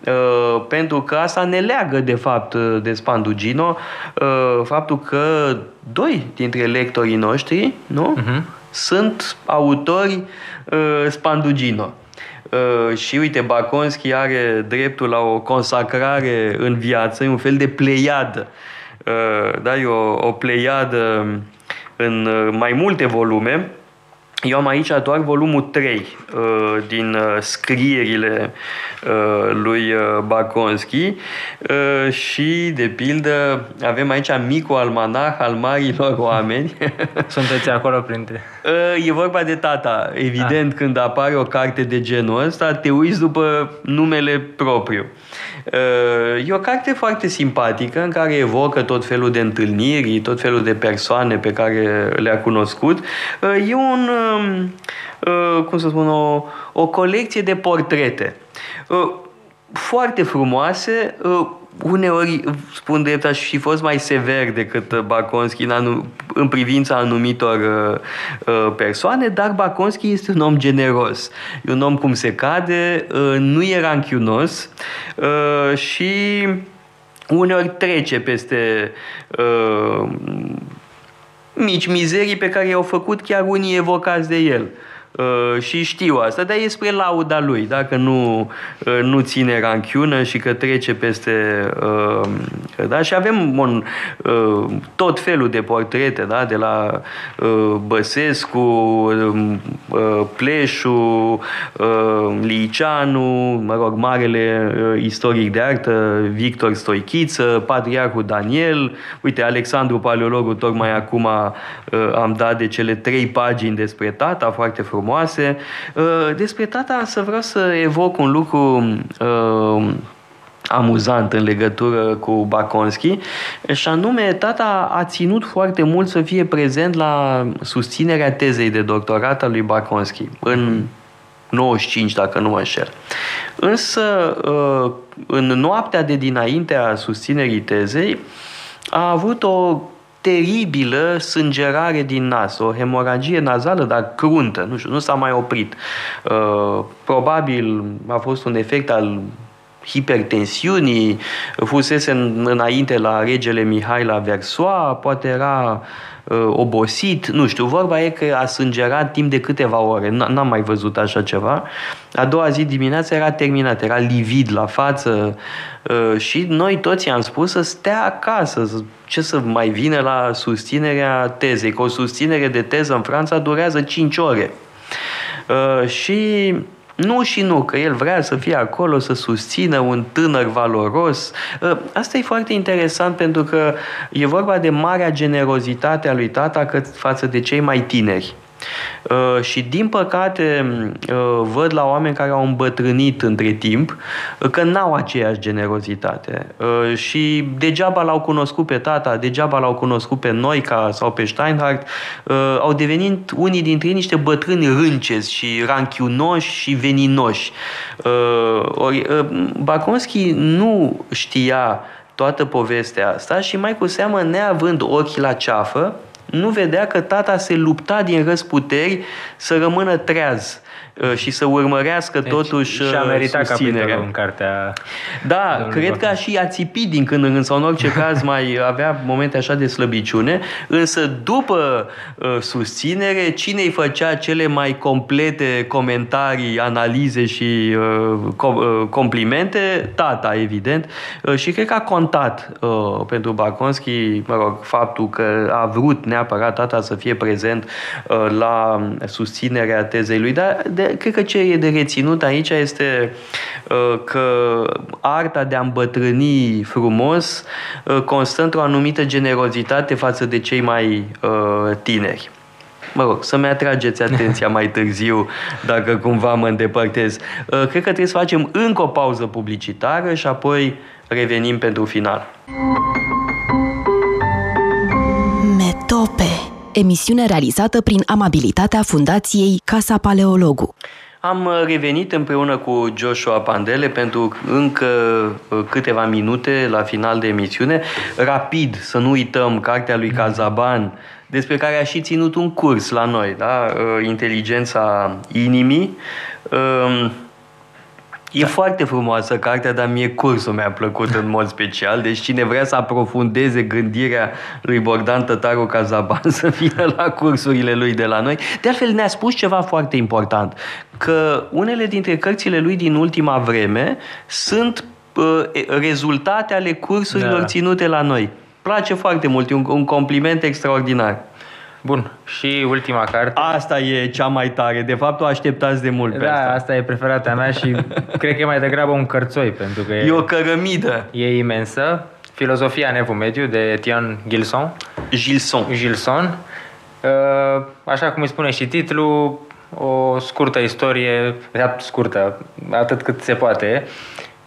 Uh, pentru că asta ne leagă de fapt uh, de Spandugino, uh, faptul că doi dintre lectorii noștri, nu? Mhm. Sunt autori uh, Spandugino. Uh, și uite, Baconski are dreptul la o consacrare în viață, e un fel de pleiadă. Uh, da, e o, o pleiadă în uh, mai multe volume. Eu am aici doar volumul 3 uh, din uh, scrierile uh, lui uh, Baconski uh, și, de pildă, avem aici micul almanah al marilor oameni. Sunteți acolo printre... Uh, E vorba de tata. Evident, când apare o carte de genul ăsta, te uiți după numele propriu. Uh, E o carte foarte simpatică în care evocă tot felul de întâlniri, tot felul de persoane pe care le-a cunoscut. Uh, E un, um, uh, cum să spun, o, o colecție de portrete. Uh, Foarte frumoase, uh, uneori, spun drept, aș fi fost mai sever decât uh, Baconski în, anu- în privința anumitor uh, uh, persoane, dar Baconski este un om generos. E un om cum se cade, uh, nu e ranchiunos uh, și uneori trece peste uh, mici mizerii pe care i-au făcut chiar unii evocați de el. Uh, și știu asta, dar e spre lauda lui, dacă nu, uh, nu ține ranchiună și că trece peste... Uh, da? Și avem un, uh, tot felul de portrete, da? de la uh, Băsescu, um, uh, Pleșu, uh, Liceanu, mă rog, marele uh, istoric de artă, Victor Stoichiță, Patriarhul Daniel, uite, Alexandru Paleologul, tocmai acum uh, am dat de cele trei pagini despre tata, foarte frumoase. Uh, Despre tata să vreau să evoc un lucru uh, amuzant în legătură cu Baconski și anume tata a ținut foarte mult să fie prezent la susținerea tezei de doctorat a lui Baconski în 95, dacă nu mă înșel. Însă, uh, în noaptea de dinaintea susținerii tezei, a avut o teribilă sângerare din nas, o hemoragie nazală, dar cruntă, nu știu, nu s-a mai oprit. Uh, Probabil a fost un efect al hipertensiunii, fusese în- înainte la regele Mihai la Versoa, poate era uh, obosit, nu știu, vorba e că a sângerat timp de câteva ore, N- n-am mai văzut așa ceva. A doua zi dimineața era terminat, era livid la față uh, și noi toți i-am spus să stea acasă, să- ce să mai vină la susținerea tezei, că o susținere de teză în Franța durează 5 ore. Uh, și nu și nu, că el vrea să fie acolo, să susțină un tânăr valoros. Uh, Asta e foarte interesant pentru că e vorba de marea generozitate a lui tata cât față de cei mai tineri. Uh, și din păcate uh, văd la oameni care au îmbătrânit între timp uh, că n-au aceeași generozitate uh, și degeaba l-au cunoscut pe tata, degeaba l-au cunoscut pe Noica sau pe Steinhardt, uh, au devenit unii dintre ei niște bătrâni râncezi și ranchiunoși și veninoși. Uh, ori, uh, Baconski nu știa toată povestea asta și mai cu seamă neavând ochi la ceafă, nu vedea că tata se lupta din răsputeri să rămână treaz. uh, și să urmărească Deci, totuși și-a uh, meritat susținerea. capitolul în cartea... Da, Domnul cred că a și a țipit din când în când sau în orice caz mai avea momente așa de slăbiciune, însă după uh, susținere, cine îi făcea cele mai complete comentarii, analize și uh, com- uh, complimente? Tata, evident. Uh, și cred că a contat uh, pentru Baconski, mă rog, faptul că a vrut neapărat tata să fie prezent uh, la susținerea tezei lui, dar de, cred că ce e de reținut aici este uh, că arta de a îmbătrâni frumos uh, constă într-o anumită generozitate față de cei mai uh, tineri. Mă rog, să-mi atrageți atenția mai târziu dacă cumva mă îndepărtez. Uh, Cred că trebuie să facem încă o pauză publicitară și apoi revenim pentru final. Metope. Emisiune realizată prin amabilitatea Fundației Casa Paleologu. Am uh, revenit împreună cu Joshua Pandele pentru încă uh, câteva minute la final de emisiune. Rapid, să nu uităm cartea lui Cazaban, despre care a și ținut un curs la noi, da? Uh, Inteligența inimii. Um, E da. foarte frumoasă cartea, dar mie cursul mi-a plăcut în mod special. Deci cine vrea să aprofundeze gândirea lui Bogdan Tătaru Cazaban să vină la cursurile lui de la noi. De altfel ne-a spus ceva foarte important, că unele dintre cărțile lui din ultima vreme sunt uh, rezultate ale cursurilor da. ținute la noi. Place foarte mult, e un, un compliment extraordinar. Bun, și ultima carte. Asta e cea mai tare. De fapt, o așteptați de mult da, pe asta. asta e preferata mea și cred că e mai degrabă un cărțoi, pentru că e, e o cărămidă. E imensă. Filozofia în Evul Mediu de Etienne Gilson. Gilson. Gilson. Uh, așa cum îi spune și titlul, o scurtă istorie, de fapt scurtă, atât cât se poate,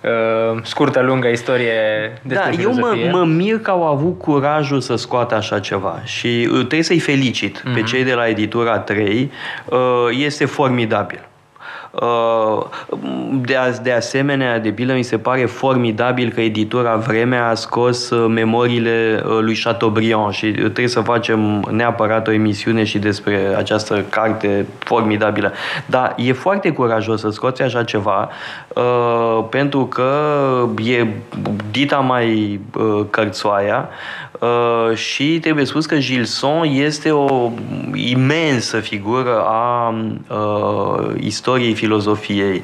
uh, scurtă, lungă istorie despre Da, eu mă, mă mir că au avut curajul să scoată așa ceva și uh, trebuie să-i felicit uh-huh. pe mhm. cei de la Editura 3. Uh, este formidabil. Uh, de, de asemenea, de pildă, mi se pare formidabil că editura Vremea a scos uh, memoriile uh, lui Chateaubriand și trebuie să facem neapărat o emisiune și despre această carte formidabilă. Dar e foarte curajos să scoți așa ceva pentru că e dita mai cărțoaia Uh, și trebuie spus că Gilson este o imensă figură a uh, istoriei filozofiei.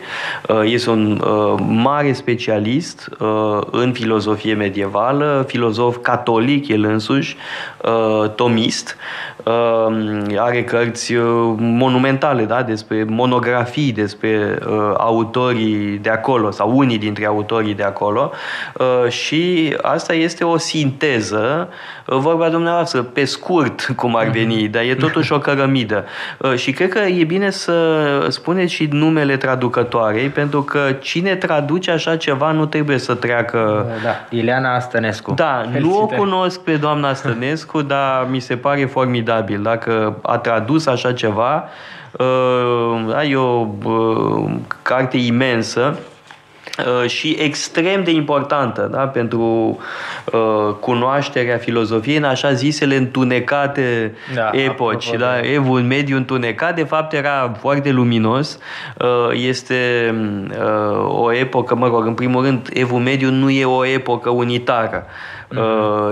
Uh, este un uh, mare specialist uh, în filozofie medievală, filozof catolic el însuși, uh, tomist, uh, are cărți uh, monumentale, da? despre monografii, despre uh, autorii de acolo sau unii dintre autorii de acolo uh, și asta este o sinteză, uh, vorba dumneavoastră, pe scurt, cum ar veni, mhm. dar e totuși o cărămidă. Uh, și cred că e bine să spuneți și numele traducătoarei, pentru că cine traduce așa ceva nu trebuie să treacă... Da, Ileana Stănescu. Da, Felicitări. nu o cunosc pe doamna Stănescu, dar mi se pare formidabil formidabil. Dacă a tradus așa ceva, uh, e o uh, carte imensă uh, și extrem de importantă da? pentru uh, cunoașterea filozofiei în așa zisele întunecate da, epoci. Da? Evul mediu întunecat, de fapt, era foarte luminos. Uh, este uh, o epocă, mă rog, în primul rând, Evul mediu nu e o epocă unitară. Uh,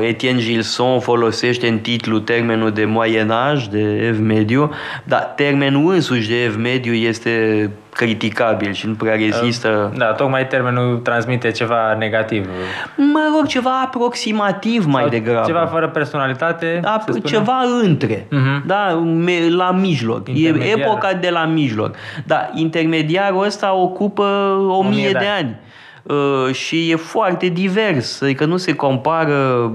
Etienne Gilson folosește în titlu termenul de moyenaj, de ev mediu, dar termenul însuși de ev mediu este criticabil și nu prea rezistă. Da, tocmai termenul transmite ceva negativ. Mă rog, ceva aproximativ mai Sau degrabă. Ceva fără personalitate? Da, ceva între, uh-huh. da, la mijloc. E epoca de la mijloc. Da, intermediarul ăsta ocupă o, o mie, mie de, de ani. Ani. Uh, și e foarte divers, adică nu se compară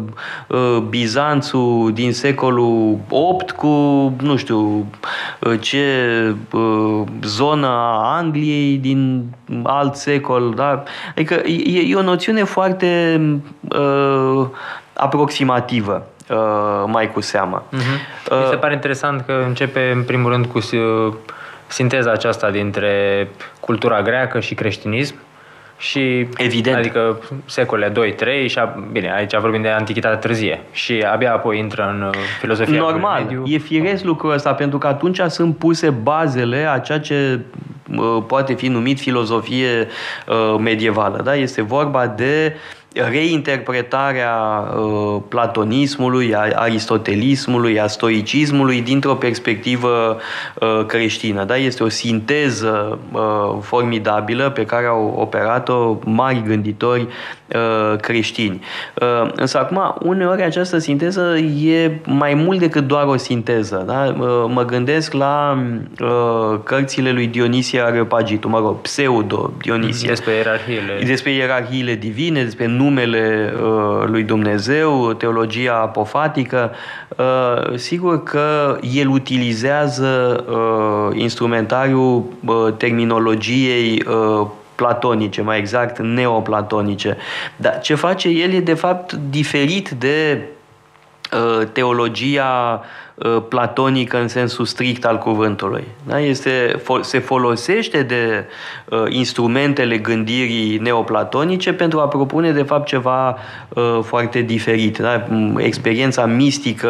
uh, Bizanțul din secolul 8 cu, nu știu, uh, ce zona Angliei din alt secol, da? Adică e, e o noțiune foarte uh, aproximativă mai cu seama. Uh-huh. Mi se pare interesant că începe în primul rând cu sinteza aceasta dintre cultura greacă și creștinism și, Evident. Adică secole 2-3 și, a, bine, aici vorbim de antichitatea târzie și abia apoi intră în uh, filozofia Normal, mediu. e firesc lucrul ăsta, pentru că atunci sunt puse bazele a ceea ce uh, poate fi numit filozofie uh, medievală. Da? Este vorba de uh, reinterpretarea uh, platonismului, a aristotelismului, a stoicismului dintr-o perspectivă uh, creștină. Da? Este o sinteză uh, formidabilă pe care au operat-o mari gânditori uh, creștini. Uh, însă acum, uneori această sinteză e mai mult decât doar o sinteză. Da? Uh, mă gândesc la uh, cărțile lui Dionisia Areopagitu, mă rog, pseudo-Dionisia. Despre ierarhiile. Despre ierarhiile divine, despre numele uh, lui Dumnezeu, teologia apofatică, uh, sigur că el utilizează uh, instrumentariul terminologiei platonice, mai exact neoplatonice. Dar ce face el e de fapt diferit de teologia platonică în sensul strict al cuvântului. Da? Este, se folosește de uh, instrumentele gândirii neoplatonice pentru a propune de fapt ceva uh, foarte diferit. Da? Experiența mistică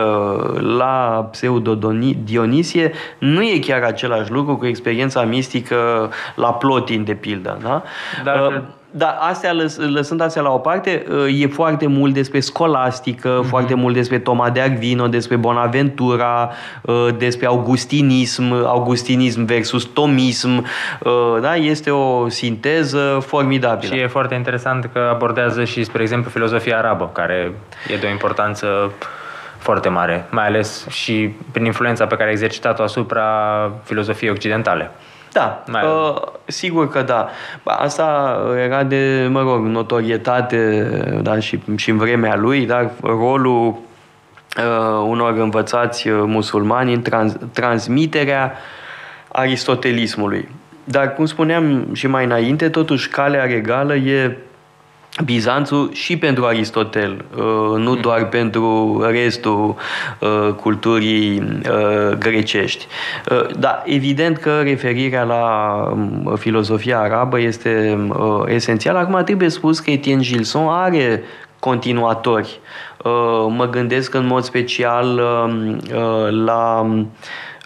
la pseudo-Dionisie nu e chiar același lucru cu experiența mistică la Plotin, de pildă. Da? Dar, uh, dar astea, lăsând astea la o parte, e foarte mult despre scolastică, mm-hmm. foarte mult despre Toma de Arvino, despre Bonaventura, despre augustinism, augustinism versus tomism. Da? Este o sinteză formidabilă. Și e foarte interesant că abordează și, spre exemplu, filozofia arabă, care e de o importanță foarte mare, mai ales și prin influența pe care a exercitat-o asupra filozofiei occidentale. Da, uh, sigur că da. Asta era de, mă rog, notorietate da, și, și în vremea lui, dar rolul uh, unor învățați uh, musulmani în trans, transmiterea aristotelismului. Dar, cum spuneam și mai înainte, totuși calea regală e Bizanțul și pentru Aristotel, uh, nu mm. doar pentru restul uh, culturii uh, grecești. Da, evident că referirea la um, filozofia arabă este esențială. Acum trebuie spus că Etienne Gilson are continuatori. Mă gândesc în mod special um, la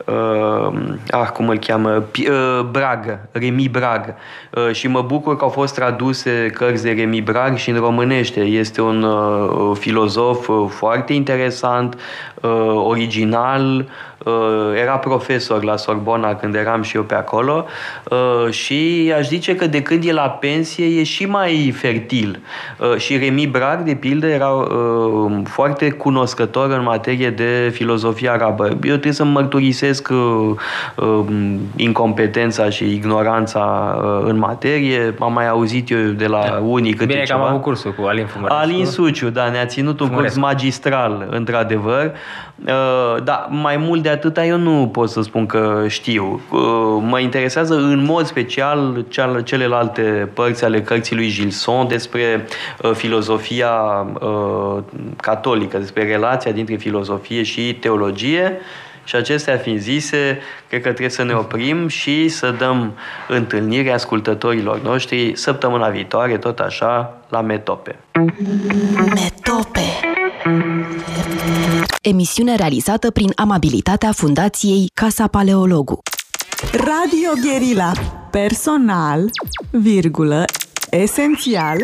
uh, ah, cum îl cheamă, uh, Brag, Remi Brag. Uh, și mă bucur că au fost traduse cărți de Remi Brag și în românește. Este un uh, filozof uh, foarte interesant, uh, original, Uh, era profesor la Sorbona când eram și eu pe acolo uh, și aș zice că de când e la pensie e și mai fertil. Uh, și Remi Brag, de pildă, era foarte cunoscător în materie de filozofie arabă. Eu trebuie să mărturisesc incompetența și ignoranța în materie. Am mai auzit eu de la da. unii câte Bine ceva. că am avut cursul cu Alin Fumărescu. Alin Suciu, da, ne-a ținut un Fumărescu. curs magistral, într-adevăr. Da, mai mult de atâta eu nu pot să spun că știu. Uh, mă interesează în mod special celelalte părți ale cărții lui Gilson despre uh, filozofia uh, catolică, despre relația dintre filozofie și teologie. Și acestea fiind zise, cred că trebuie să ne oprim și să dăm întâlnire ascultătorilor noștri săptămâna viitoare, tot așa, la Metope. Metope Emisiune realizată prin amabilitatea Fundației Casa Paleologu. Radio Guerilla. Personal, virgulă, esențial,